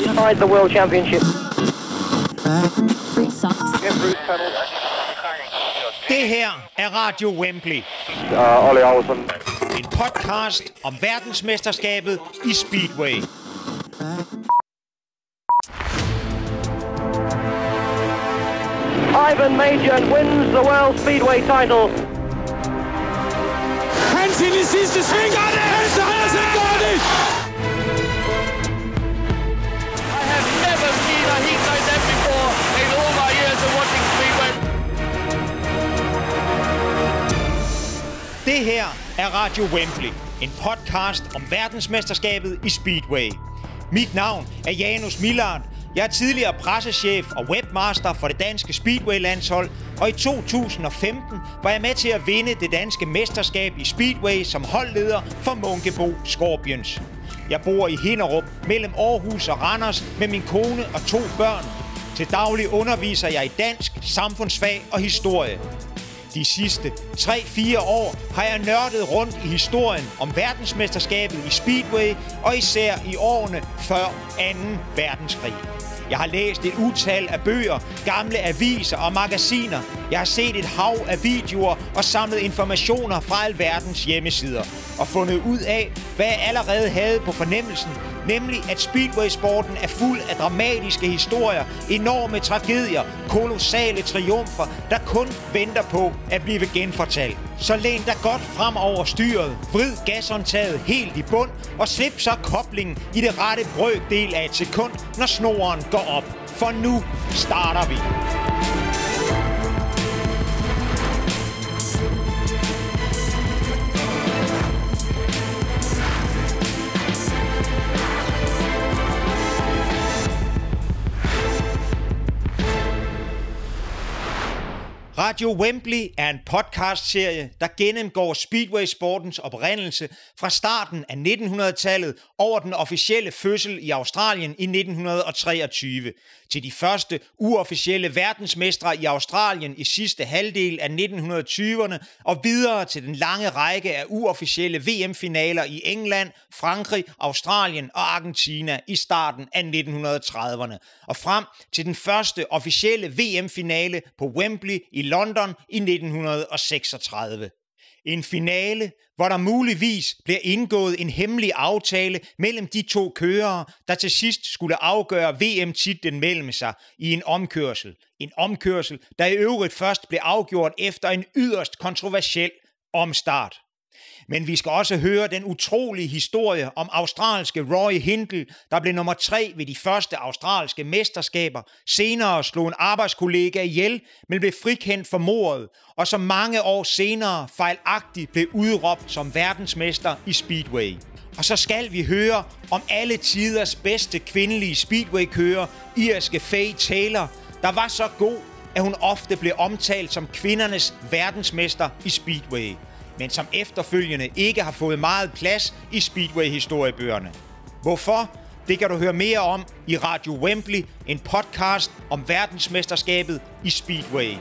Inside the World Championship. Det her er Radio Wembley. Uh, Ollie Olsen. En podcast om verdensmesterskabet i Speedway. Ivan Major wins the World Speedway title. Hans ind i sidste er Radio Wembley. En podcast om verdensmesterskabet i Speedway. Mit navn er Janus Millard. Jeg er tidligere pressechef og webmaster for det danske Speedway-landshold, og i 2015 var jeg med til at vinde det danske mesterskab i Speedway som holdleder for Munkebo Scorpions. Jeg bor i Hinderup mellem Aarhus og Randers med min kone og to børn. Til daglig underviser jeg i dansk, samfundsfag og historie. De sidste 3-4 år har jeg nørdet rundt i historien om verdensmesterskabet i Speedway, og især i årene før 2. verdenskrig. Jeg har læst et utal af bøger, gamle aviser og magasiner. Jeg har set et hav af videoer og samlet informationer fra alverdens hjemmesider. Og fundet ud af, hvad jeg allerede havde på fornemmelsen, nemlig at Speedway-sporten er fuld af dramatiske historier, enorme tragedier, kolossale triumfer, der kun venter på at blive genfortalt. Så læn dig godt frem over styret, vrid gashåndtaget helt i bund og slip så koblingen i det rette brøkdel af et sekund, når snoren går op. For nu starter vi. Radio Wembley er en podcastserie, der gennemgår Speedway-sportens oprindelse fra starten af 1900-tallet over den officielle fødsel i Australien i 1923, til de første uofficielle verdensmestre i Australien i sidste halvdel af 1920'erne og videre til den lange række af uofficielle VM-finaler i England, Frankrig, Australien og Argentina i starten af 1930'erne og frem til den første officielle VM-finale på Wembley i London i 1936. En finale, hvor der muligvis bliver indgået en hemmelig aftale mellem de to kørere, der til sidst skulle afgøre VM-titlen mellem sig i en omkørsel. En omkørsel, der i øvrigt først blev afgjort efter en yderst kontroversiel omstart. Men vi skal også høre den utrolige historie om australske Roy Hindle, der blev nummer tre ved de første australske mesterskaber, senere slog en arbejdskollega ihjel, men blev frikendt for mordet, og som mange år senere fejlagtigt blev udråbt som verdensmester i Speedway. Og så skal vi høre om alle tiders bedste kvindelige Speedway-kører, irske Faye Taylor, der var så god, at hun ofte blev omtalt som kvindernes verdensmester i Speedway men som efterfølgende ikke har fået meget plads i Speedway-historiebøgerne. Hvorfor? Det kan du høre mere om i Radio Wembley, en podcast om verdensmesterskabet i Speedway.